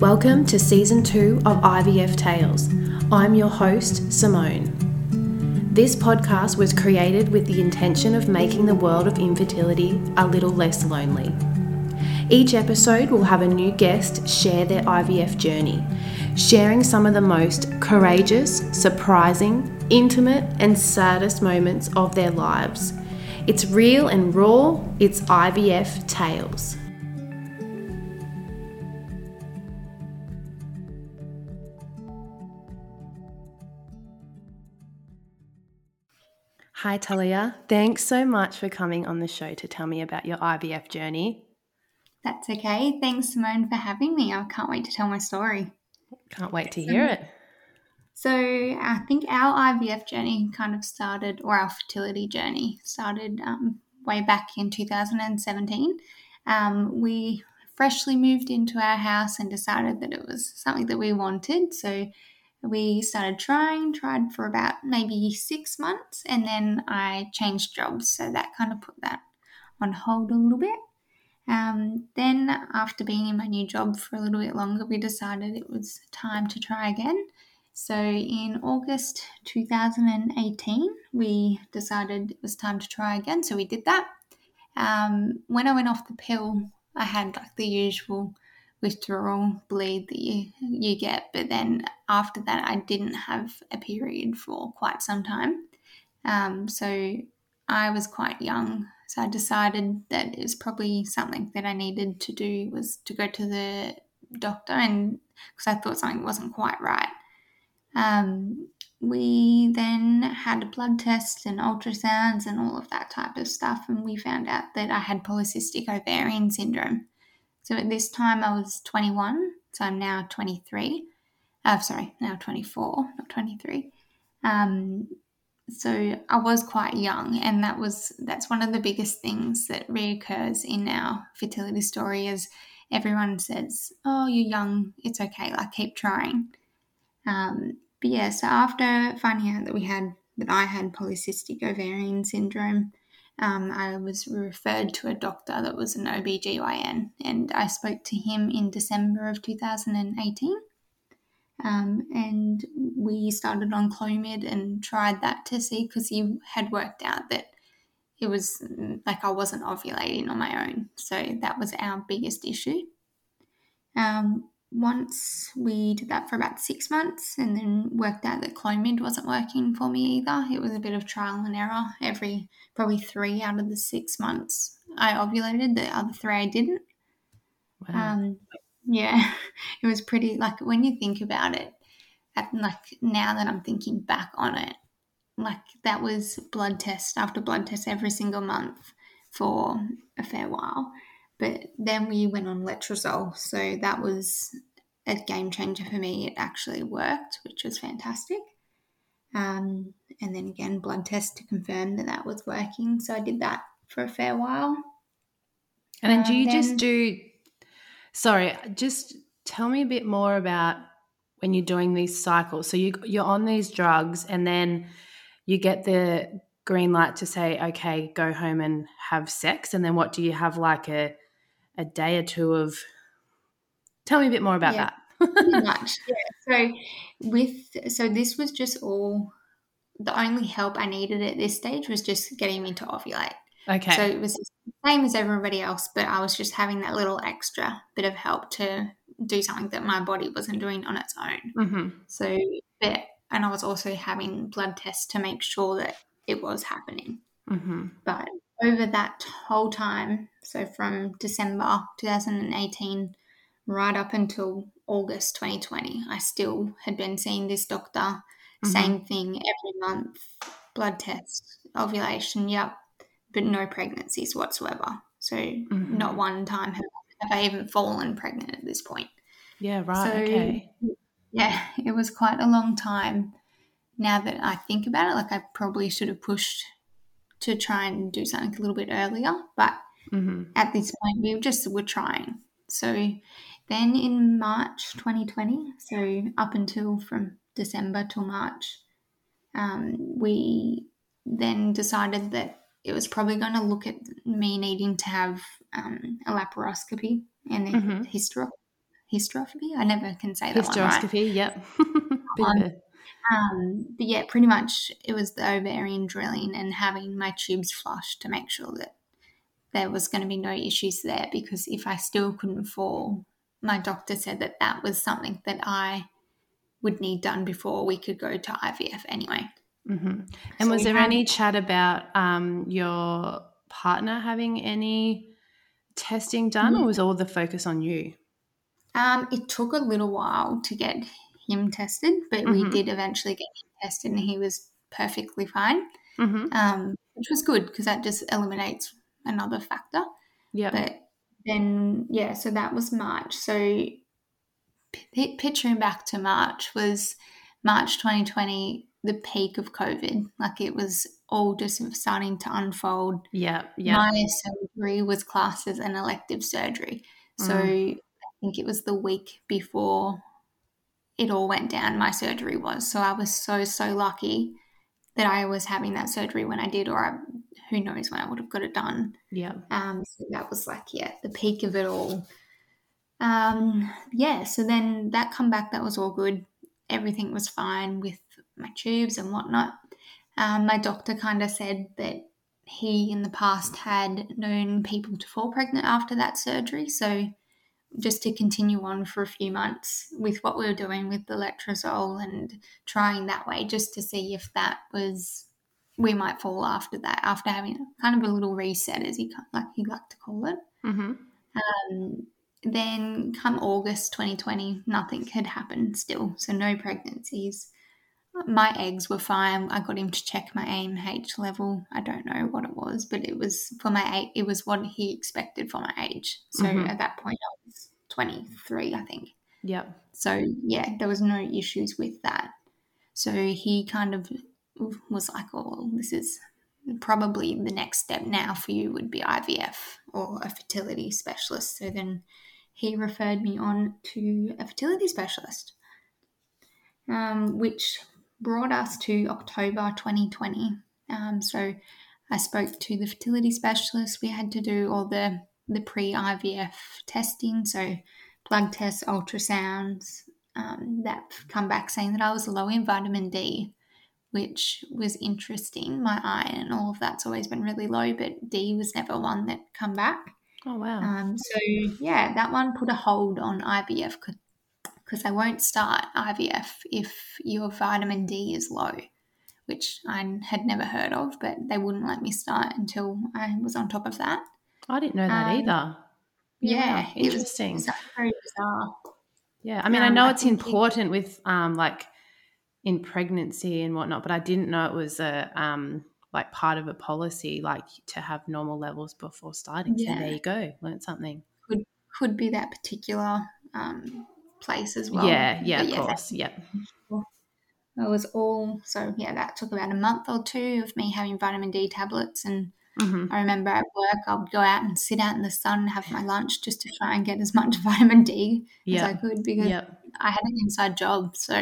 Welcome to season two of IVF Tales. I'm your host, Simone. This podcast was created with the intention of making the world of infertility a little less lonely. Each episode will have a new guest share their IVF journey, sharing some of the most courageous, surprising, intimate, and saddest moments of their lives. It's real and raw, it's IVF Tales. Hi, Talia. Thanks so much for coming on the show to tell me about your IVF journey. That's okay. Thanks, Simone, for having me. I can't wait to tell my story. Can't wait to hear it. So, I think our IVF journey kind of started, or our fertility journey started um, way back in 2017. Um, we freshly moved into our house and decided that it was something that we wanted. So, we started trying, tried for about maybe six months, and then I changed jobs. So that kind of put that on hold a little bit. Um, then, after being in my new job for a little bit longer, we decided it was time to try again. So, in August 2018, we decided it was time to try again. So, we did that. Um, when I went off the pill, I had like the usual withdrawal bleed that you you get. But then after that, I didn't have a period for quite some time. Um, so I was quite young, so I decided that it was probably something that I needed to do was to go to the doctor, and because I thought something wasn't quite right. Um, we then had blood tests and ultrasounds and all of that type of stuff, and we found out that I had polycystic ovarian syndrome. So at this time I was 21, so I'm now 23. Uh, sorry, now 24, not 23. Um, so I was quite young, and that was that's one of the biggest things that reoccurs in our fertility story. Is everyone says, "Oh, you're young, it's okay, like keep trying." Um, but yeah, so after finding out that we had that I had polycystic ovarian syndrome, um, I was referred to a doctor that was an OBGYN, and I spoke to him in December of 2018. Um, and we started on Clomid and tried that to see because he had worked out that it was like I wasn't ovulating on my own. So that was our biggest issue. Um, once we did that for about six months and then worked out that Clomid wasn't working for me either. It was a bit of trial and error. Every probably three out of the six months I ovulated, the other three I didn't. Wow. Um, yeah, it was pretty like when you think about it, at, like now that I'm thinking back on it, like that was blood test after blood test every single month for a fair while. But then we went on letrozole, so that was a game changer for me. It actually worked, which was fantastic. Um, and then again, blood test to confirm that that was working. So I did that for a fair while. And then do you um, then, just do? Sorry, just tell me a bit more about when you're doing these cycles. So you you're on these drugs, and then you get the green light to say, okay, go home and have sex. And then what do you have like a a day or two of tell me a bit more about yeah, that. Much yeah. So with so this was just all the only help i needed at this stage was just getting me to ovulate. Okay. So it was the same as everybody else but i was just having that little extra bit of help to do something that my body wasn't doing on its own. Mm-hmm. so but and i was also having blood tests to make sure that it was happening. Mm-hmm. but over that whole time, so from December 2018 right up until August 2020, I still had been seeing this doctor, mm-hmm. same thing every month, blood tests, ovulation, yep, but no pregnancies whatsoever. So mm-hmm. not one time have, have, I even fallen pregnant at this point. Yeah, right. So, okay. Yeah, it was quite a long time. Now that I think about it, like I probably should have pushed to try and do something a little bit earlier. But mm-hmm. at this point, we just were trying. So then in March 2020, so up until from December till March, um, we then decided that it was probably going to look at me needing to have um, a laparoscopy and a mm-hmm. hysteroscopy. I never can say that one right. Hysteroscopy, yep. Um, Um, but yeah, pretty much it was the ovarian drilling and having my tubes flushed to make sure that there was going to be no issues there. Because if I still couldn't fall, my doctor said that that was something that I would need done before we could go to IVF anyway. Mhm. And So was there had- any chat about um, your partner having any testing done, or was all the focus on you? Um, it took a little while to get him tested, but we Mhm. did eventually get him tested, and he was perfectly fine, hmm um, which was good because that just eliminates another factor. Yeah. But then, yeah, so that was March. So p- picturing back to March was March 2020, the peak of COVID. Like it was all just starting to unfold. Yeah. Yeah. My surgery was classed as an elective surgery. So Mm. I think it was the week before it all went down, my surgery was. So I was so, so lucky that I was having that surgery when I did, or I, who knows when I would have got it done. Yeah. Um, so that was like, yeah, the peak of it all. Um, yeah, so then that comeback, that was all good. Everything was fine with my tubes and whatnot. Um, my doctor kind of said that he in the past had known people to fall pregnant after that surgery. So just to continue on for a few months with what we were doing with the letrozole and trying that way, just to see if that was we might fall after that, after having kind of a little reset, as he like he liked to call it. hmm Um, then come August 2020, nothing had happened still, so no pregnancies. My eggs were fine. I got him to check my AMH level. I don't know what it was, but it was for my age. It was what he expected for my age. So Mhm. at that point, I was 23, I think. Yep. So yeah, there was no issues with that. So he kind of was like, "Oh, well, this is probably the next step now for you would be IVF or a fertility specialist." So then he referred me on to a fertility specialist, um, which brought us to October 2020. Um, so I spoke to the fertility specialist. We had to do all the the pre IVF testing, so blood tests, ultrasounds. Um, that come back saying that I was low in vitamin D, which was interesting. My iron and all of that's always been really low, but D was never one that come back. Oh wow. Um, so yeah, that one put a hold on IVF because they won't start IVF if your vitamin D is low, which I had never heard of, but they wouldn't let me start until I was on top of that. I didn't know that um, either. Yeah, wow. it was interesting. so very bizarre. Yeah, I mean, I Um, know I it's it- important with um, like in pregnancy and whatnot, but I didn't know it was a um, like part of a policy, like to have normal levels before starting. So there you go, learned something. Could could be that particular um, place as well. yeah, yeah, But of course, yeah, It was all so yeah. That took about a month or two of me having vitamin D tablets, and hmm I remember at work I would go out and sit out in the sun and have my lunch just to try and get as much vitamin D as I could because yep, I had an inside job, so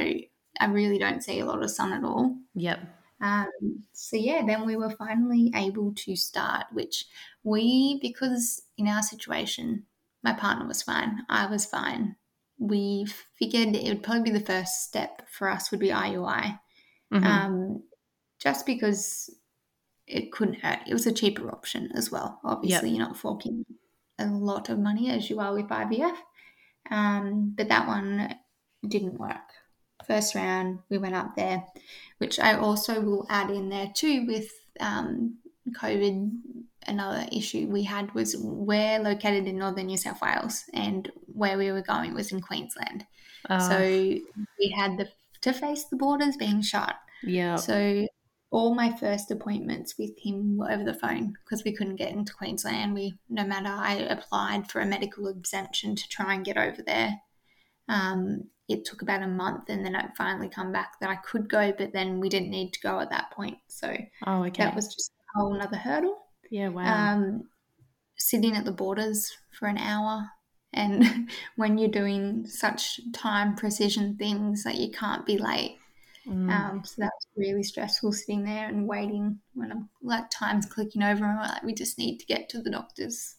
I really don't see a lot of sun at all. yep, Um, so yeah, then we were finally able to start, which we because in our situation, my partner was fine, I was fine. We figured it would probably be the first step for us would be IUI, mhm, um, just because it couldn't hurt. It was a cheaper option as well. Obviously, you're not forking a lot of money as you are with IVF, um, but that one didn't work. First round, we went up there, which I also will add in there too with um, COVID. Another issue we had was we're located in northern New South Wales, and where we were going was in Queensland. Oh, So we had the, to face the borders being shut. yeah, So all my first appointments with him were over the phone because we couldn't get into Queensland. We no matter I applied for a medical exemption to try and get over there. Um, it took about a month, and then I finally come back that I could go, but then we didn't need to go at that point. So oh, okay, that was just a whole another hurdle. yeah, wow, Um, sitting at the borders for an hour. And when you're doing such time precision things that you can't be late, Mm, um, so that was really stressful sitting there and waiting when I'm like time's clicking over and we're like, we just need to get to the doctors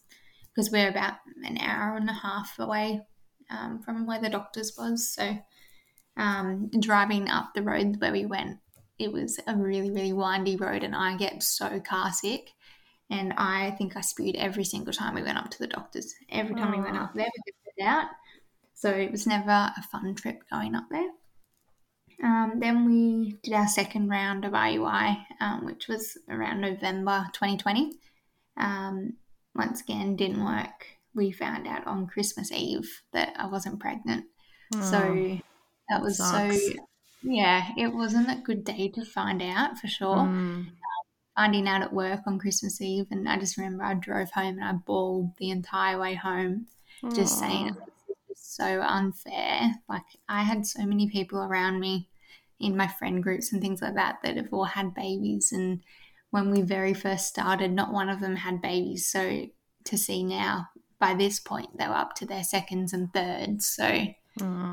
because we're about an hour and a half away um, from where the doctors was. So um, driving up the road where we went, it was a really, really windy road, and I get so car sick. And I think I spewed every single time we went up to the doctors. Every time we went up there, we get out. So it was never a fun trip going up there. Um, then we did our second round of IUI, um, which was around November 2020. Um, once again, didn't work. We found out on Christmas Eve that I wasn't pregnant. Oh, so that was sucks. so, yeah, it wasn't a good day to find out for sure. Mm. Finding out at work on Christmas Eve, and I just remember I drove home and I bawled the entire way home, just saying so unfair. Like I had so many people around me in my friend groups and things like that that have all had babies, and when we very first started, not one of them had babies. So to see now, by this point, they were up to their seconds and thirds. So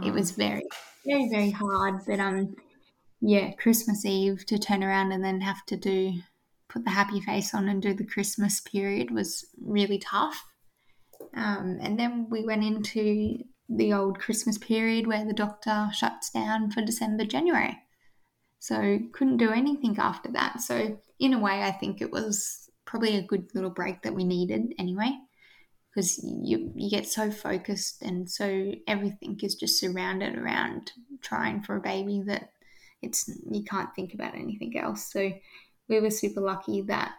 it was very, very, very hard. But um, yeah, Christmas Eve to turn around and then have to do put the happy face on and do the Christmas period was really tough. Um, and then we went into the old Christmas period where the doctor shuts down for December, January. So couldn't do anything after that. So in a way, I think it was probably a good little break that we needed anyway, because you you get so focused and so everything is just surrounded around trying for a baby that it's you can't think about anything else. So we were super lucky that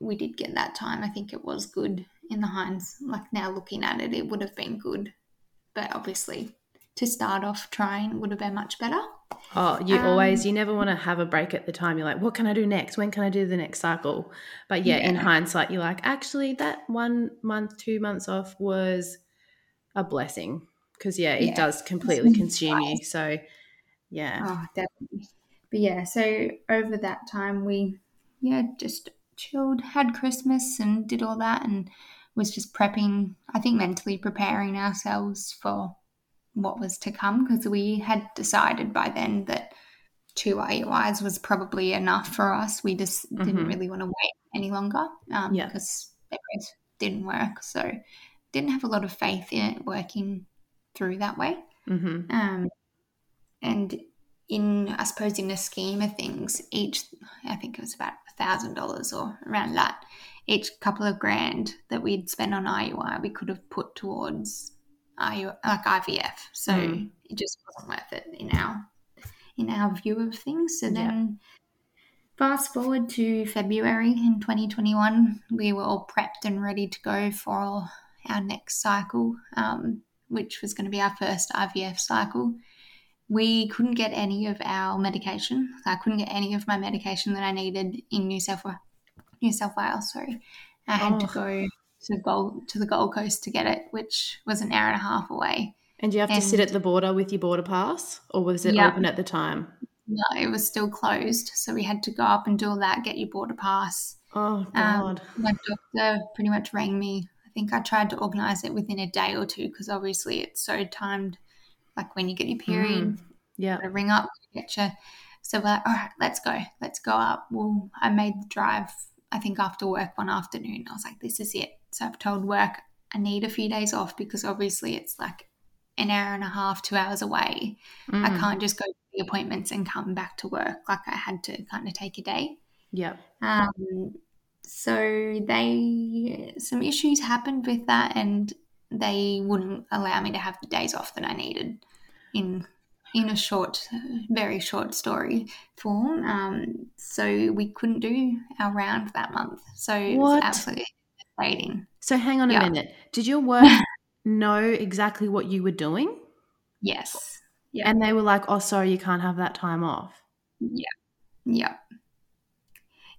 we did get that time. I think it was good in the hinds. Like now looking at it, it would have been good, but obviously to start off trying would have been much better. Oh, you Um, always, you never want to have a break at the time. You're like, what can I do next? When can I do the next cycle? But yeah, in hindsight, you're like, actually, that one month, two months off was a blessing because, yeah, it Yeah. does completely consume you. So, yeah. Oh, definitely. But yeah, so over that time, we, yeah, just chilled, had Christmas and did all that and was just prepping, I think mentally preparing ourselves for what was to come because we had decided by then that two IUIs was probably enough for us. We just didn't Mhm. really want to wait any longer um, Yeah. because both didn't work. So didn't have a lot of faith in it working through that way. hmm Um, and in, I suppose, in the scheme of things, each, I think it was about a thousand dollars or around that, each couple of grand that we'd spent on IUI, we could have put towards IU, like IVF. So Mm. it just wasn't worth it in our in our view of things. So then, fast forward to February in 2021, we were all prepped and ready to go for our next cycle, um, which was going to be our first IVF cycle we couldn't get any of our medication. I couldn't get any of my medication that I needed in New South Wales. New South Wales, sorry. I had to Oh. go to Gold to the Gold Coast to get it, which was an hour and a half away. And do you have to sit at the border with your border pass or was it Yeah. open at the time? No, it was still closed, so we had to go up and do all that, get your border pass. Oh, Um, God. my doctor pretty much rang me. I think I tried to organise it within a day or two because obviously it's so timed. Like when you get your period, yeah. to ring up, get you. So we're like, all right, let's go. Let's go up. Well, I made the drive, I think, after work one afternoon. I was like, this is it. So I've told work I need a few days off because obviously it's like an hour and a half, two hours away. I Mm. can't just go to the appointments and come back to work. Like I had to kind of take a day. Yeah. Um, so they some issues happened with that, and they wouldn't allow me to have the days off that I needed in in a short, very short story form. Um, so we couldn't do our round that month. So it was What? absolutely devastating. So hang on a Yeah. minute. Did your work know exactly what you were doing? Yes. Yeah. And they were like, oh, sorry, you can't have that time off. Yeah. Yeah.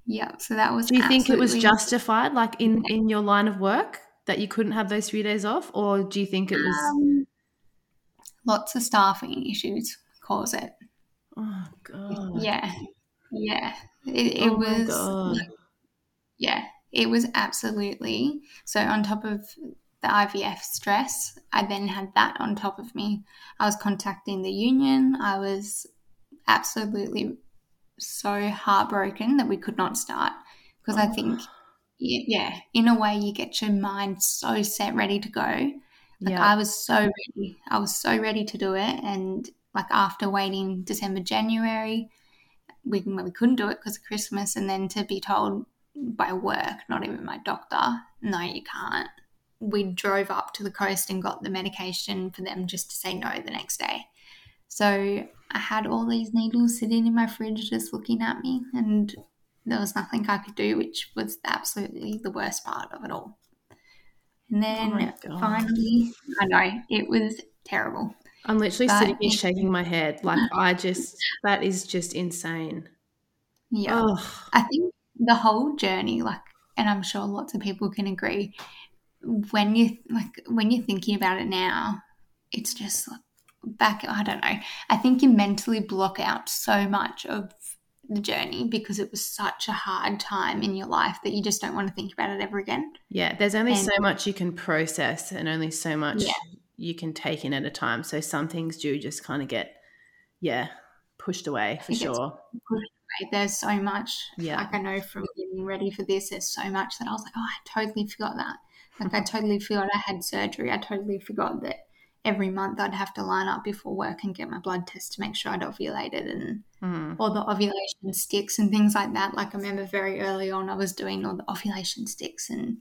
Yeah. So that was. Do you think it was justified, like in, in your line of work, that you couldn't have those three days off? Or do you think it was, Um, lots of staffing issues cause it. oh, God. Yeah, yeah. It, it Oh was, God. yeah, it was absolutely. So on top of the IVF stress, I then had that on top of me. I was contacting the union. I was absolutely so heartbroken that we could not start because I think, oh. y- yeah, in a way, you get your mind so set, ready to go. Like Yeah. I was so ready. I was so ready to do it. And like after waiting December, January, we, we couldn't do it because of Christmas. And then to be told by work, not even my doctor, no, you can't. We drove up to the coast and got the medication for them just to say no the next day. So I had all these needles sitting in my fridge just looking at me, and there was nothing I could do, which was absolutely the worst part of it all. And then Oh finally, I know it was terrible. I'm literally But sitting here shaking my head. Like I just that is just insane. Yeah. Oh, I think the whole journey, like, and I'm sure lots of people can agree, when you like when you're thinking about it now, it's just like back. I don't know. I think you mentally block out so much of the journey because it was such a hard time in your life that you just don't want to think about it ever again. yeah. There's only And- so much you can process and only so much Yeah. you can take in at a time. So some things do just kind of get, yeah, pushed away for It gets- Like, There's so much. Yeah. Like I know from getting ready for this, there's so much that I was like, oh, I totally forgot that. Like I totally forgot I had surgery. I totally forgot that every month I'd have to line up before work and get my blood test to make sure I'd ovulated and Mm. all the ovulation sticks and things like that. Like I remember very early on, I was doing all the ovulation sticks and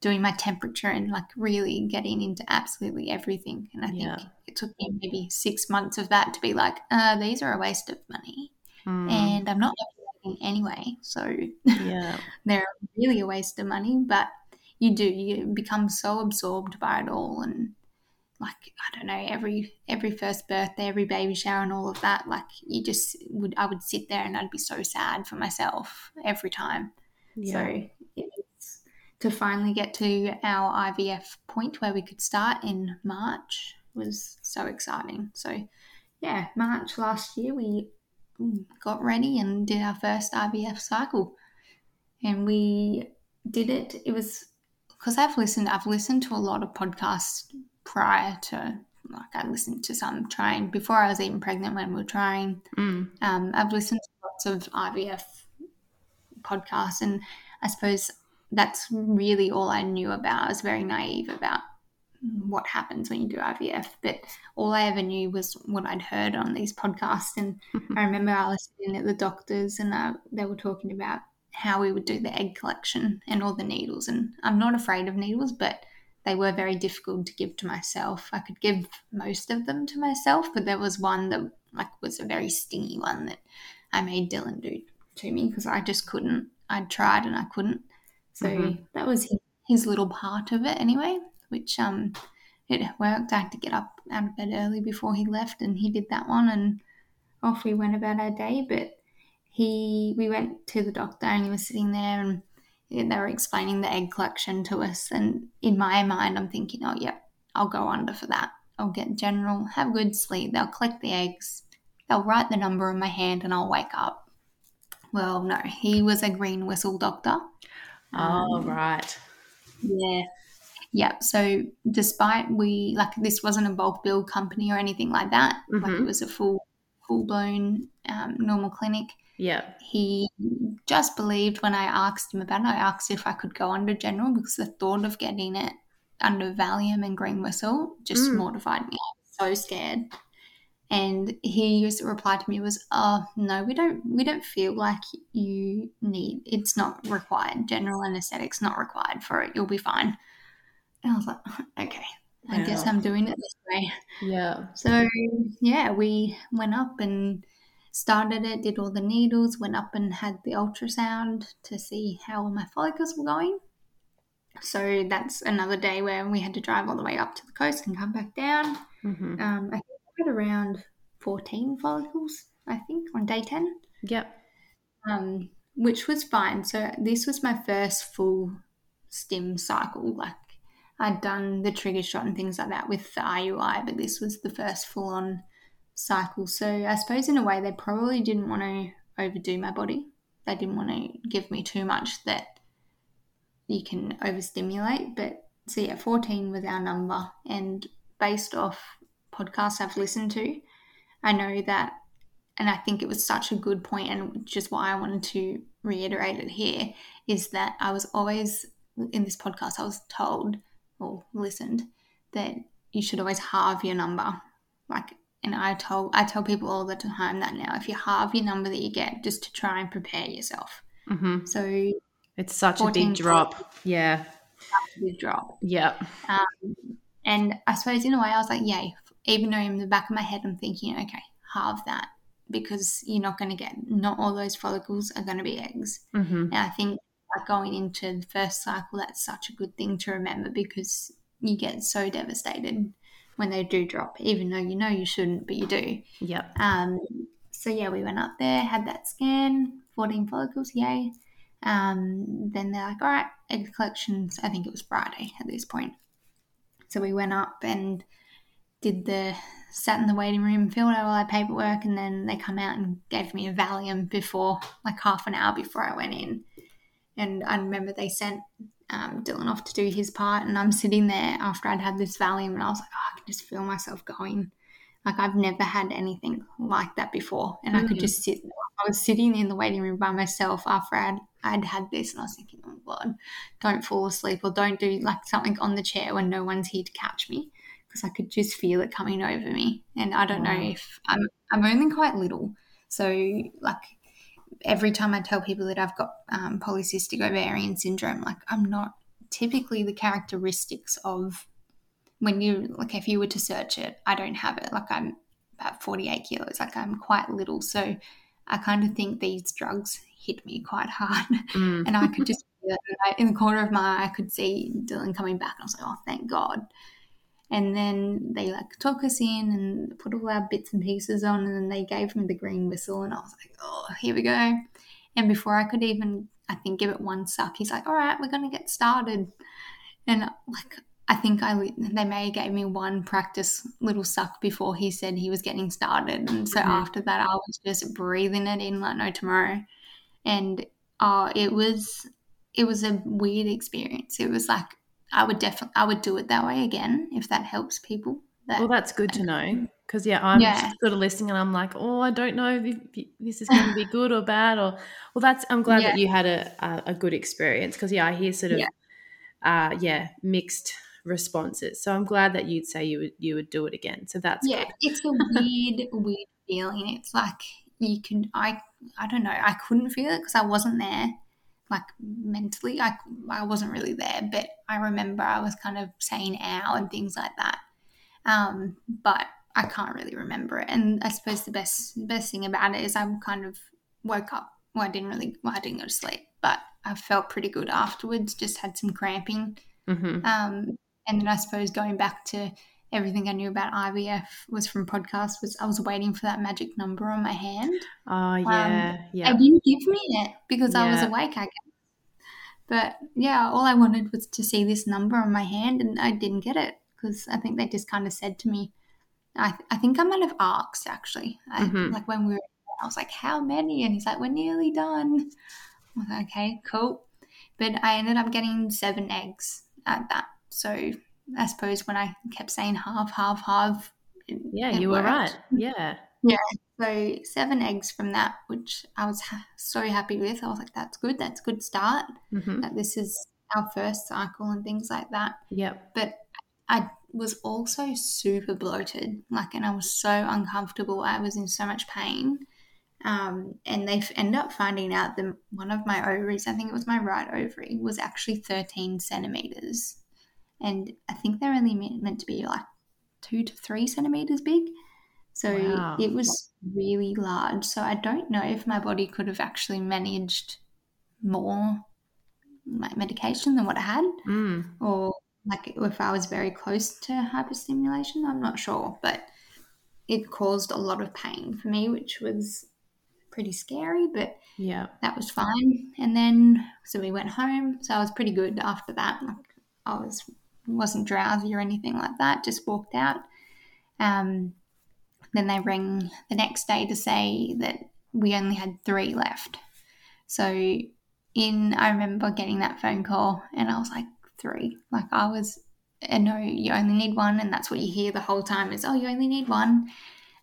doing my temperature and like really getting into absolutely everything. And I think Yeah. it took me maybe six months of that to be like, uh, these are a waste of money Mm. and I'm not anyway. So yeah. they're really a waste of money, but you do you become so absorbed by it all and like I don't know every every first birthday, every baby shower, and all of that. Like you just would I would sit there and I'd be so sad for myself every time. Yeah. So it's to finally get to our IVF point where we could start in March was so exciting. So yeah, March last year we got ready and did our first IVF cycle, and we did it. It was because I've listened. I've listened to a lot of podcasts prior to. Like I listened to some trying before I was even pregnant when we were trying. Mm. Um, I've listened to lots of IVF podcasts, and I suppose that's really all I knew about. I was very naive about what happens when you do IVF, but all I ever knew was what I'd heard on these podcasts. And I remember I was sitting at the doctors, and uh, they were talking about how we would do the egg collection and all the needles. And I'm not afraid of needles, but they were very difficult to give to myself. I could give most of them to myself, but there was one that like was a very stingy one that I made Dylan do to me because I just couldn't. I'd tried and I couldn't. So Mhm. that was his, his little part of it anyway, which um it worked. I had to get up out of bed early before he left and he did that one and off we went about our day. But he we went to the doctor and he was sitting there and they were explaining the egg collection to us and in my mind I'm thinking, Oh yep, I'll go under for that. I'll get general, have good sleep, they'll collect the eggs, they'll write the number in my hand and I'll wake up. Well, no, he was a green whistle doctor. Oh, Um, right. yeah. Yeah. So despite we like this wasn't a bulk bill company or anything like that. Like it Mhm. was a full full blown um, normal clinic. Yeah. He just believed when I asked him about it. I asked if I could go under general because the thought of getting it under Valium and green whistle just Mm. mortified me. I was so scared. And he used to reply to me was, "Oh no, we don't. We don't feel like you need. It's not required. General anesthetic's not required for it. You'll be fine." And I was like, "Okay, I guess I'm doing it this way." Yeah. So yeah, we went up and started it, did all the needles, went up and had the ultrasound to see how all my follicles were going. So that's another day where we had to drive all the way up to the coast and come back down. hmm Um, I think I had around 14 follicles, I think, on day 10, Yep. um, which was fine. So this was my first full stim cycle. Like I'd done the trigger shot and things like that with the IUI, but this was the first full on cycle. So I suppose in a way they probably didn't want to overdo my body. They didn't want to give me too much that you can overstimulate. But so yeah, 14 was our number. And based off podcasts I've listened to, I know that, and I think it was such a good point, and just why I wanted to reiterate it here, is that I was always in this podcast, I was told or listened that you should always halve your number. Like, and I tell I tell people all the time that now if you halve your number that you get, just to try and prepare yourself. Mm-hmm. So It's such a big drop. Yeah. big drop. Yep. Um, and I suppose in a way, I was like, yay. Even though in the back of my head, I'm thinking, okay, halve that because you're not going to get, not all those follicles are going to be eggs. Mm-hmm. And I think like going into the first cycle, that's such a good thing to remember because you get so devastated when they do drop, even though you know you shouldn't, but you do. Yep. Um, so yeah, we went up there, had that scan, 14 follicles, yay. Um, then they're like, all right, egg collections. I think it was Friday at this point. So we went up and did the sat in the waiting room, filled out all our paperwork, and then they come out and gave me a Valium before, like half an hour before I went in. And I remember they sent um, Dylan off to do his part, and I'm sitting there after I'd had this Valium, and I was like, oh, I can just feel myself going. Like I've never had anything like that before, and I could Mhm. just sit. I was sitting in the waiting room by myself after I'd I'd had this, and I was thinking, oh God, don't fall asleep or don't do like something on the chair when no one's here to catch me, because I could just feel it coming over me, and I don't know if I'm I'm only quite little, so like every time I tell people that I've got um, polycystic ovarian syndrome, like I'm not typically the characteristics of when you like if you were to search it, I don't have it. Like I'm about 48 kilos, like I'm quite little, so I kind of think these drugs hit me quite hard, Mm. and I could just feel it. And I- in the corner of my eye, I could see Dylan coming back, and I was like, oh, thank God. And then they like took us in and put all our bits and pieces on, and then they gave me the green whistle, and I was like, oh, here we go. And before I could even, I think, give it one suck, he's like, all right, we're gonna get started. And like, I think I they may have gave me one practice little suck before he said he was getting started, and so Mhm. after that, I was just breathing it in like no tomorrow. And uh, it was it was a weird experience. It was like I would definitely I would do it that way again if that helps people. That Well, that's good to know because yeah, I'm Yeah. sort of listening and I'm like, oh, I don't know if this is going to be good or bad. Or well, that's I'm glad that you had a a, a good experience because yeah, I hear sort of Yeah. uh yeah mixed responses. So I'm glad that you'd say you would you would do it again. So that's yeah, good. it's a weird weird feeling. It's like you can I I don't know. I couldn't feel it because I wasn't there. Like mentally, I I wasn't really there. But I remember I was kind of saying "ow" and things like that. Um, but I can't really remember it. And I suppose the best the best thing about it is I kind of woke up. Well, I didn't really. Well, I didn't go to sleep, but I felt pretty good afterwards. Just had some cramping. hmm Um, and then I suppose going back to everything I knew about IVF was from podcasts. Was I was waiting for that magic number on my hand. Oh yeah, yeah. They didn't give me it because I was awake. I guess. But yeah, all I wanted was to see this number on my hand, and I didn't get it because I think they just kind of said to me, I, I think I might have asked actually, I, Mhm. like when we were, I was like, how many? And he's like, we're nearly done. I was like, okay, cool. But I ended up getting seven eggs at that. So I suppose when I kept saying half, half, half, it- Yeah, it you were right. Yeah. Yeah. So seven eggs from that, which I was ha- so happy with. I was like, that's good. That's a good start. hmm That this is our first cycle and things like that. Yep. But I was also super bloated, like, and I was so uncomfortable. I was in so much pain. Um, and they ended up finding out that one of my ovaries, I think it was my right ovary, was actually 13 centimeters. And I think they're only meant to be like two to three centimeters big. So Wow. it was really large. So I don't know if my body could have actually managed more like medication than what I had Mm. or like if I was very close to hyperstimulation, I'm not sure, but it caused a lot of pain for me, which was pretty scary, but Yeah. that was fine. And then so we went home, so I was pretty good after that. Like I was wasn't drowsy or anything like that, just walked out. Um, then they rang the next day to say that we only had three left. So in I remember getting that phone call and I was like three. Like I was and no, you only need one and that's what you hear the whole time is oh you only need one.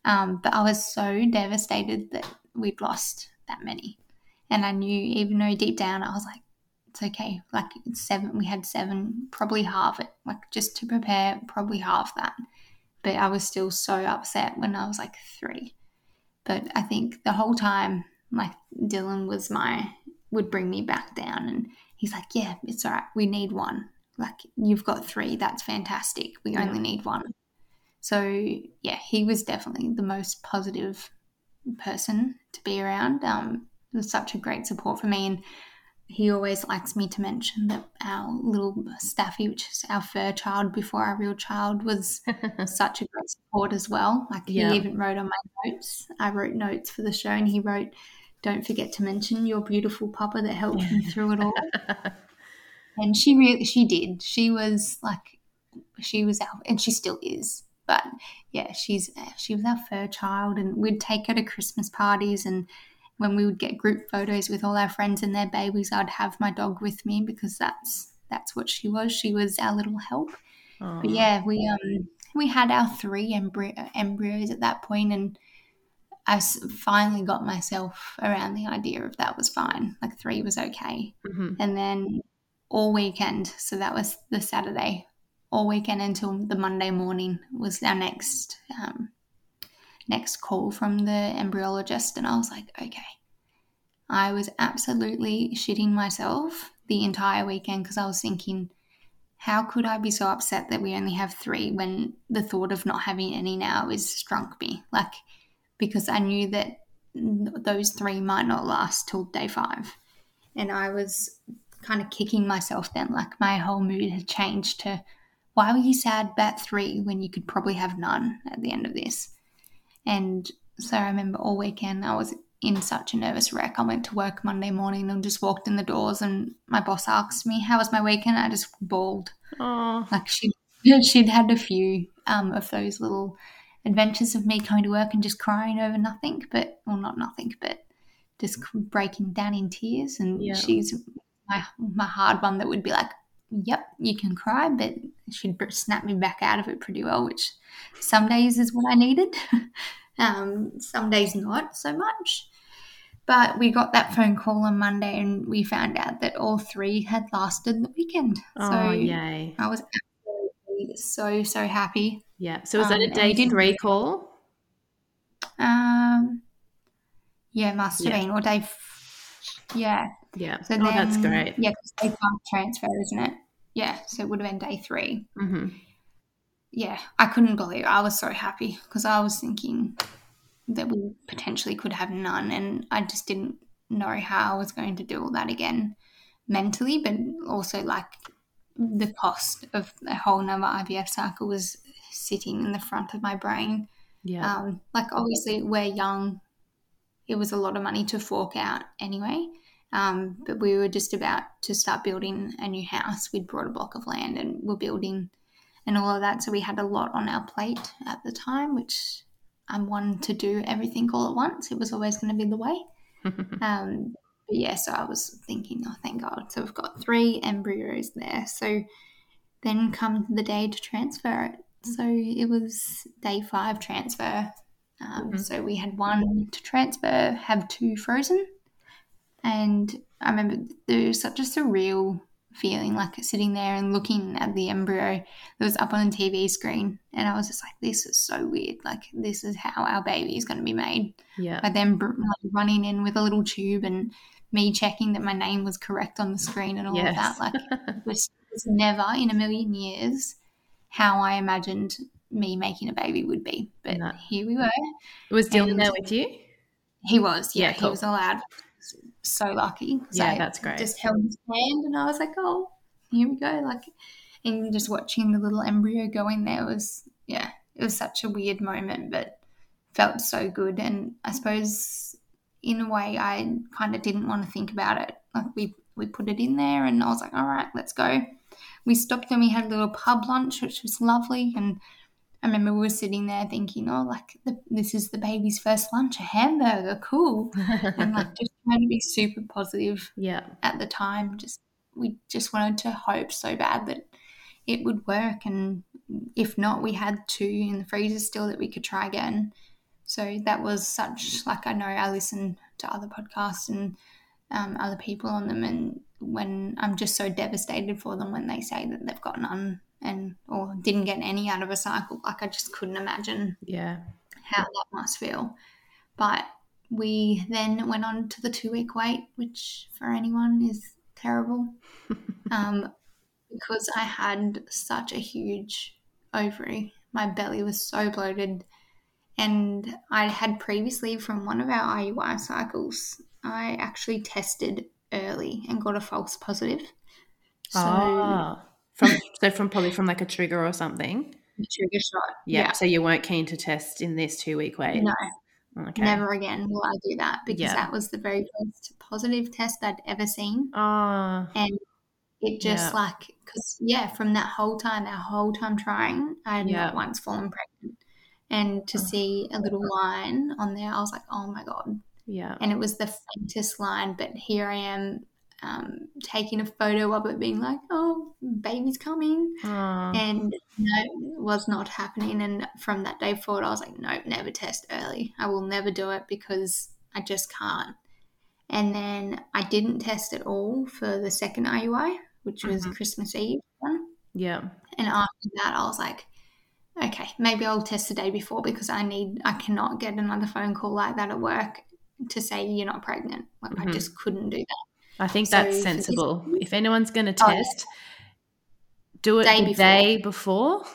Um, but I was so devastated that we'd lost that many. And I knew even though deep down I was like, it's okay. Like seven, we had seven, probably half it, like just to prepare, probably half that. But I was still so upset when I was like three. But I think the whole time, like Dylan was my, would bring me back down and he's like, yeah, it's all right. We need one. Like you've got three. That's fantastic. We yeah. only need one. So yeah, he was definitely the most positive person to be around. Um, it was such a great support for me and he always likes me to mention that our little Staffy, which is our fur child before our real child, was such a great support as well. Like yeah. he even wrote on my notes. I wrote notes for the show, and he wrote, "Don't forget to mention your beautiful papa that helped me through it all." and she really, she did. She was like, she was our, and she still is. But yeah, she's she was our fur child, and we'd take her to Christmas parties and when we would get group photos with all our friends and their babies, I'd have my dog with me because that's that's what she was. She was our little help. Aww. But yeah, we um we had our three embryo- embryos at that point, and I finally got myself around the idea of that was fine. Like three was okay, mm-hmm. and then all weekend. So that was the Saturday. All weekend until the Monday morning was our next um, next call from the embryologist, and I was like, okay. I was absolutely shitting myself the entire weekend because I was thinking, how could I be so upset that we only have three when the thought of not having any now is struck me? Like, because I knew that those three might not last till day five. And I was kind of kicking myself then. Like, my whole mood had changed to, why were you sad about three when you could probably have none at the end of this? And so I remember all weekend I was in such a nervous wreck. I went to work Monday morning and just walked in the doors, and my boss asked me, "How was my weekend?" I just bawled. Aww. Like she she'd had a few um, of those little adventures of me coming to work and just crying over nothing, but well, not nothing, but just breaking down in tears. And yeah. she's my my hard one that would be like, "Yep, you can cry," but she'd snap me back out of it pretty well, which some days is what I needed. um, some days not so much. But we got that phone call on Monday and we found out that all three had lasted the weekend. Oh, so yay. I was absolutely so, so happy. Yeah. So was that um, a day three call? Um, yeah, must have yeah. been. Or day, f- yeah. Yeah. So oh, then, that's great. Yeah, because day five transfer, isn't it? Yeah. So it would have been day 3 mm-hmm yeah, I couldn't believe it. I was so happy because I was thinking that we potentially could have none, and I just didn't know how I was going to do all that again mentally, but also like the cost of a whole another IVF cycle was sitting in the front of my brain. Yeah. Um, like obviously we're young. It was a lot of money to fork out anyway. Um, but we were just about to start building a new house. We'd brought a block of land and we're building and all of that. So we had a lot on our plate at the time, which I'm one to do everything all at once. It was always going to be the way. um, but yeah, so I was thinking, oh, thank God. So we've got three embryos there. So then come the day to transfer it. So it was day five transfer. Um, mm-hmm. So we had one to transfer, have two frozen. And I remember there was such a surreal feeling like sitting there and looking at the embryo that was up on the TV screen. And I was just like, this is so weird. Like, this is how our baby is going to be made. Yeah. But then like, running in with a little tube and me checking that my name was correct on the screen and all yes. of that. Like, it was, it was never in a million years how I imagined me making a baby would be. But no. here we were. Was Dylan there with you? He was, yeah. yeah cool. He was allowed so lucky. Yeah, that's great. Just held his hand and I was like, oh, here we go. Like, and just watching the little embryo go in there was, yeah, it was such a weird moment, but felt so good. And I suppose in a way, I kind of didn't want to think about it. Like, we, we put it in there and I was like, all right, let's go. We stopped and we had a little pub lunch, which was lovely. And I remember we were sitting there thinking, oh, like the, this is the baby's first lunch, a hamburger, cool, and like just trying to be super positive. Yeah. At the time, just we just wanted to hope so bad that it would work, and if not, we had two in the freezer still that we could try again. So that was such like I know I listened to other podcasts and um, other people on them, and when I'm just so devastated for them when they say that they've got none and or didn't get any out of a cycle, like I just couldn't imagine Yeah. how that must feel. But we then went on to the two week wait, which for anyone is terrible. um, because I had such a huge ovary. My belly was so bloated. And I had previously, from one of our IUI cycles, I actually tested early and got a false positive. So, Ah. From so from probably from like a trigger or something. trigger shot. Yeah. So you weren't keen to test in this two week wait. No, Okay. never again will I do that because Yeah. that was the very first positive test I'd ever seen. Ah. and it just Yeah. like because yeah from that whole time our whole time trying i had Yeah. not once fallen pregnant and to Oh. see a little line on there i was like oh my god yeah. and it was the faintest line but here i am um, taking a photo of it being like oh baby's coming Ah. and no it was not happening and from that day forward i was like nope never test early i will never do it because i just can't and then i didn't test at all for the second iui which was Mhm. christmas eve one yeah. and after that i was like okay maybe i'll test the day before because i need i cannot get another phone call like that at work to say you're not pregnant like i Mhm. just couldn't do that I think So that's sensible. If anyone's going to Oh, yeah. test, do it Day the before. day before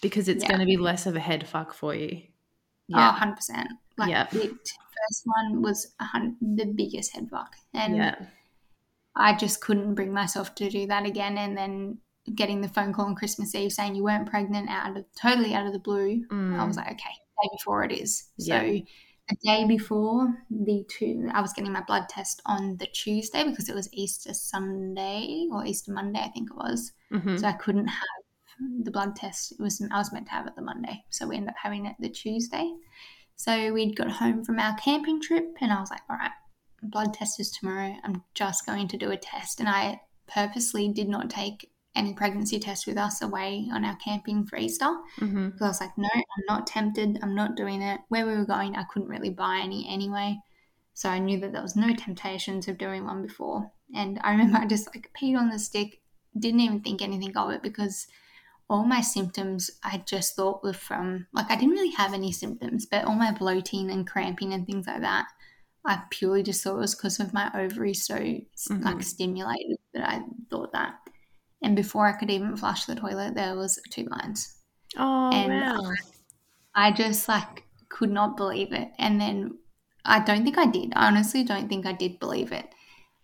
because it's Yeah. going to be less of a head fuck for you. Oh, Yeah. 100%. Like Yeah. the first one was the biggest head fuck. And yeah. I just couldn't bring myself to do that again. And then getting the phone call on Christmas Eve saying you weren't pregnant out of totally out of the blue, I Mm. was like, okay, day before it is. So Yeah. The day before the two, I was getting my blood test on the Tuesday because it was Easter Sunday or Easter Monday, I think it was. Mhm. So I couldn't have the blood test. It was I was meant to have it the Monday, so we ended up having it the Tuesday. So we'd got home from our camping trip, and I was like, "All right, blood test is tomorrow. I'm just going to do a test." And I purposely did not take any pregnancy test with us away on our camping for Easter Mhm. because I was like, "No, I'm not tempted. I'm not doing it." Where we were going, I couldn't really buy any anyway. So I knew that there was no temptations of doing one before. And I remember I just like peed on the stick, didn't even think anything of it because all my symptoms I just thought were from like I didn't really have any symptoms, but all my bloating and cramping and things like that, I purely just thought it was because of my ovaries so like Mhm. stimulated that I thought that. And before I could even flush the toilet, there was two lines. Oh, And wow. I just like could not believe it. And then I don't think I did. I honestly don't think I did believe it.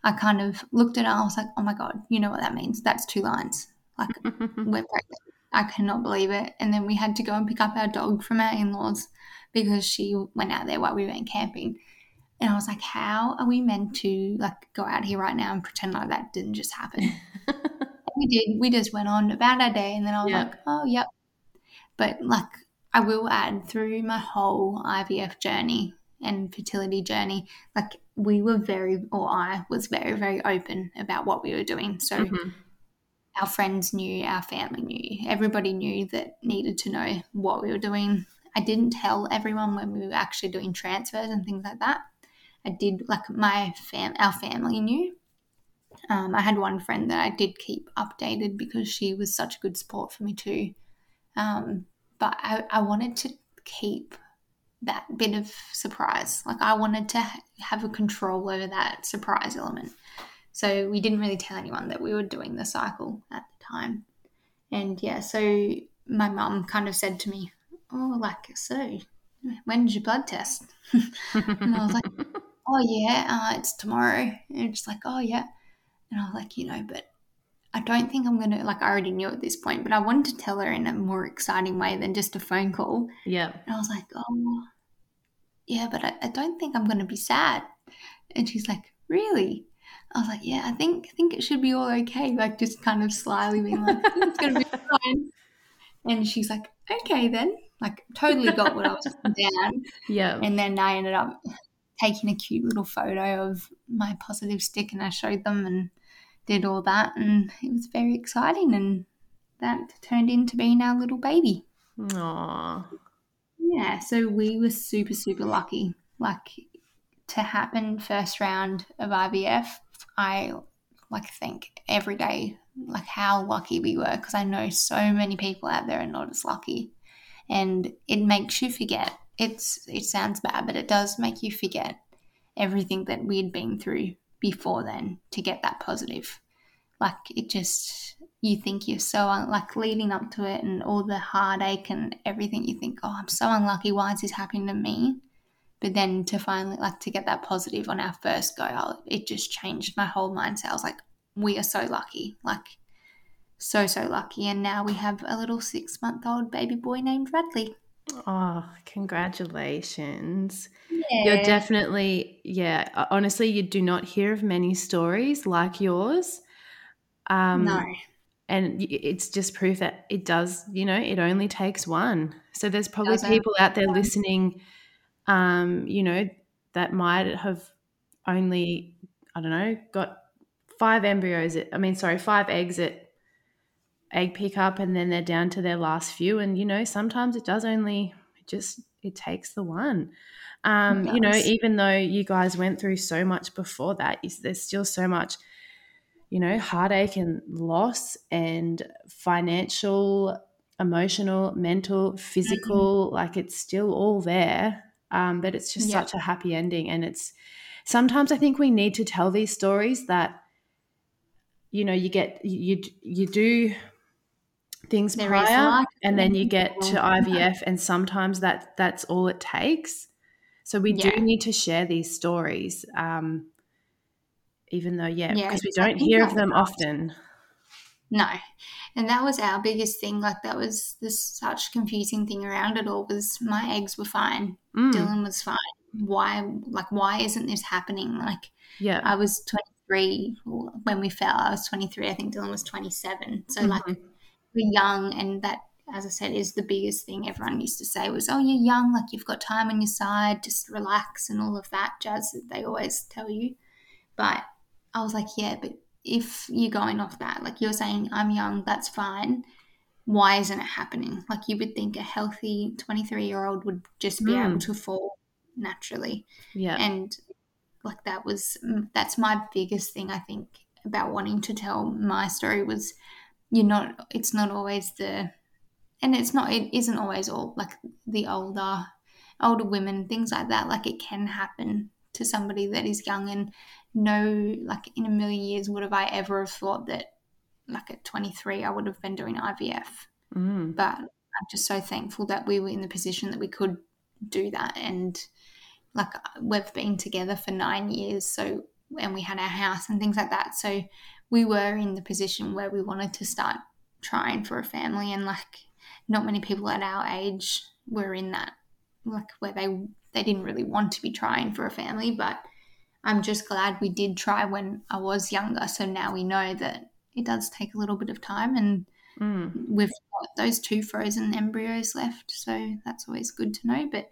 I kind of looked at it and I was like, oh my God, you know what that means? That's two lines. Like, we're pregnant. I cannot believe it. And then we had to go and pick up our dog from our in laws because she went out there while we went camping. And I was like, how are we meant to like go out here right now and pretend like that didn't just happen? we did. We just went on about our day, and then I was Yeah. like, oh, yep. But like, I will add through my whole IVF journey and fertility journey, like we were very, or I was very, very open about what we were doing. So Mhm. our friends knew, our family knew, everybody knew that needed to know what we were doing. I didn't tell everyone when we were actually doing transfers and things like that. I did like my fam, our family knew. Um, I had one friend that I did keep updated because she was such a good support for me too. Um, but I, I wanted to keep that bit of surprise. Like I wanted to ha- have a control over that surprise element. So we didn't really tell anyone that we were doing the cycle at the time. And yeah, so my mum kind of said to me, Oh, like, so when's your blood test? and I was like, Oh, yeah, uh, it's tomorrow. And it's like, Oh, yeah. And I was like, You know, but I don't think I'm going to, like, I already knew at this point, but I wanted to tell her in a more exciting way than just a phone call. yeah. And I was like, oh, yeah, but I, I don't think I'm going to be sad. And she's like, really? I was like, yeah, I think I think it should be all okay. Like, just kind of slyly being like, it's going to be fine. And she's like, okay then. Like, totally got what I was down. Yeah. And then I ended up taking a cute little photo of my positive stick and I showed them and did all that. And it was very exciting. And that turned into being our little baby. Aw. Yeah, so we were super, super lucky. Like to happen first round of IVF, I like think every day like how lucky we were because I know so many people out there are not as lucky, and it makes you forget. It's it sounds bad, but it does make you forget everything that we'd been through before then to get that positive. Like it just you think you're so like leading up to it and all the heartache and everything. You think, oh, I'm so unlucky. Why is this happening to me? But then to finally like to get that positive on our first go, it just changed my whole mindset. I was like, we are so lucky, like so so lucky. And now we have a little six month old baby boy named Radley. Oh, congratulations. Yeah. You're definitely, yeah, honestly, you do not hear of many stories like yours. Um, no. And it's just proof that it does, you know, it only takes one. So there's probably people out there listening um, you know, that might have only, I don't know, got five embryos at, I mean, sorry, five eggs at egg pickup and then they're down to their last few. And, you know, sometimes it does only it just, it takes the one. Um, you know, even though you guys went through so much before that, there's still so much, you know, heartache and loss and financial, emotional, mental, physical, mm-hmm. like it's still all there um, but it's just yeah. such a happy ending. And it's sometimes I think we need to tell these stories that you know you get you you do things there prior and then you get to IVF and sometimes that that's all it takes. So we yeah. do need to share these stories. Um, even though yeah, yeah because we don't hear of them often. No. And that was our biggest thing. Like that was this such confusing thing around it all was my eggs were fine. Mm. Dylan was fine. Why like why isn't this happening? Like yeah. I was 23 when we fell. I was 23. I think Dylan was 27. So mm-hmm. like we're young and that as I said, is the biggest thing everyone used to say was, Oh, you're young, like you've got time on your side, just relax and all of that jazz that they always tell you. But I was like, Yeah, but if you're going off that, like you're saying, I'm young, that's fine. Why isn't it happening? Like you would think a healthy 23 year old would just be mm. able to fall naturally. Yeah. And like that was, mm, that's my biggest thing, I think, about wanting to tell my story was you're not, it's not always the, and it's not, it isn't always all like the older, older women, things like that. Like it can happen to somebody that is young and no, like in a million years, would have I ever have thought that, like at 23, I would have been doing IVF. Mm. But I'm just so thankful that we were in the position that we could do that. And like we've been together for nine years, so and we had our house and things like that. So we were in the position where we wanted to start trying for a family, and like not many people at our age were in that, like where they they didn't really want to be trying for a family, but I'm just glad we did try when I was younger. So now we know that it does take a little bit of time and mm. we've got those two frozen embryos left. So that's always good to know. But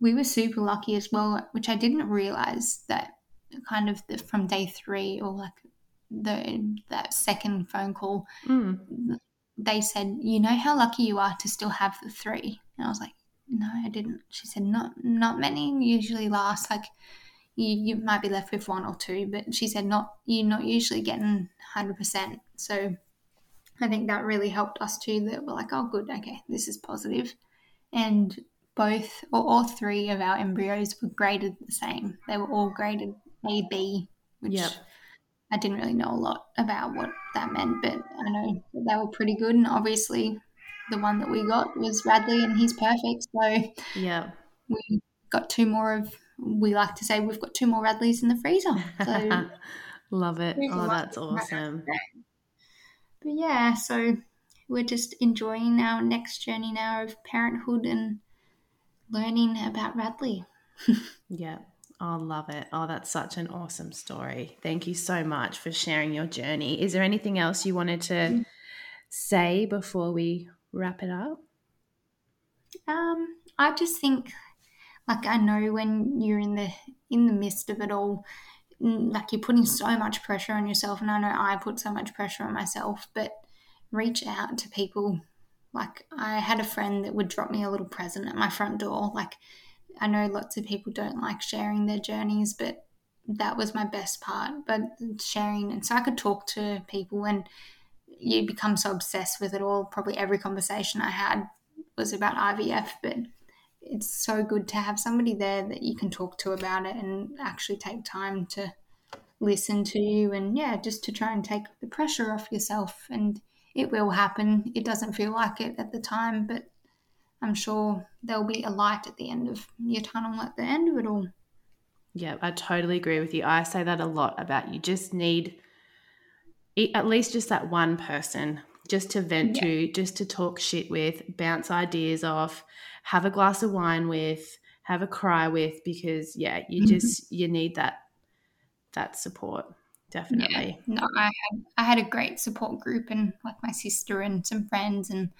we were super lucky as well, which I didn't realize that kind of the, from day three or like the that second phone call, mm. they said, "You know how lucky you are to still have the three. And I was like, "No, I didn't." She said, "Not not many usually last like you, you might be left with one or two, but she said not you're not usually getting hundred percent. So I think that really helped us too. That we're like, oh, good, okay, this is positive. and both or all three of our embryos were graded the same. They were all graded A B, which yep. I didn't really know a lot about what that meant, but I know they were pretty good. And obviously, the one that we got was Radley, and he's perfect. So yeah, we got two more of we like to say we've got two more Radleys in the freezer. So Love it. Oh, that's awesome. But yeah, so we're just enjoying our next journey now of parenthood and learning about Radley. yeah. I oh, love it. Oh, that's such an awesome story. Thank you so much for sharing your journey. Is there anything else you wanted to mm. say before we wrap it up? Um, I just think like I know when you're in the in the midst of it all, like you're putting so much pressure on yourself, and I know I put so much pressure on myself, but reach out to people. Like I had a friend that would drop me a little present at my front door, like I know lots of people don't like sharing their journeys, but that was my best part. But sharing, and so I could talk to people, and you become so obsessed with it all. Probably every conversation I had was about IVF, but it's so good to have somebody there that you can talk to about it and actually take time to listen to you and yeah, just to try and take the pressure off yourself. And it will happen. It doesn't feel like it at the time, but I'm sure there'll be a light at the end of your tunnel at the end of it all. Yeah, I totally agree with you. I say that a lot about you just need at least just that one person just to vent yeah. to, just to talk shit with, bounce ideas off, have a glass of wine with, have a cry with because yeah, you mm-hmm. just you need that that support. Definitely. Yeah. No, I had I had a great support group and like my sister and some friends and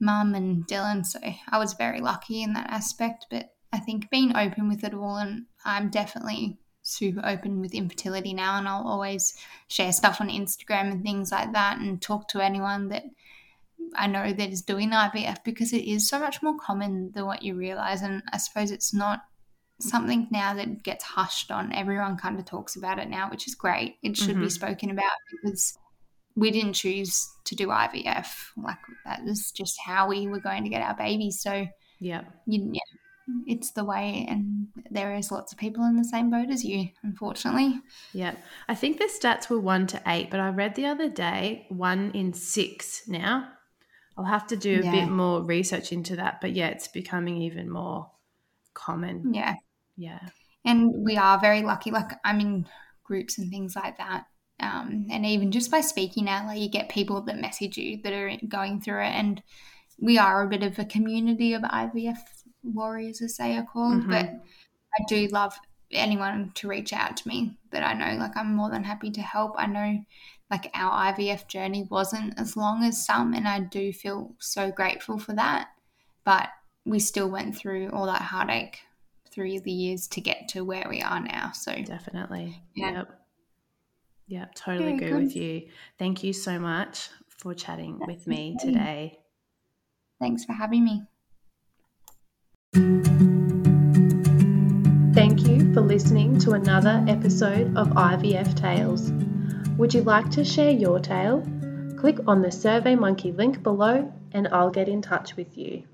mum and Dylan. So I was very lucky in that aspect. But I think being open with it all and I'm definitely super open with infertility now and I'll always share stuff on Instagram and things like that and talk to anyone that I know that is doing IVF because it is so much more common than what you realize. And I suppose it's not something now that gets hushed on. Everyone kind of talks about it now, which is great. It should mm-hmm. be spoken about because we didn't choose to do IVF. Like that was just how we were going to get our baby. So yeah, you, yeah, it's the way, and there is lots of people in the same boat as you, unfortunately. Yeah, I think the stats were one to eight, but I read the other day one in six now. I'll have to do a yeah. bit more research into that, but yeah, it's becoming even more common. Yeah, yeah, and we are very lucky. Like I'm in groups and things like that um, and even just by speaking out, like you get people that message you that are going through it, and we are a bit of a community of IVF warriors, as they are called. Mm-hmm. But I do love anyone to reach out to me that I know. Like I'm more than happy to help. I know like our IVF journey wasn't as long as some, and I do feel so grateful for that. But we still went through all that heartache through the years to get to where we are now. So definitely, yeah. Yep. Yeah, totally agree good. with you. Thank you so much for chatting That's with me okay. today. Thanks for having me. Thank you for listening to another episode of IVF Tales. Would you like to share your tale? Click on the SurveyMonkey link below and I'll get in touch with you.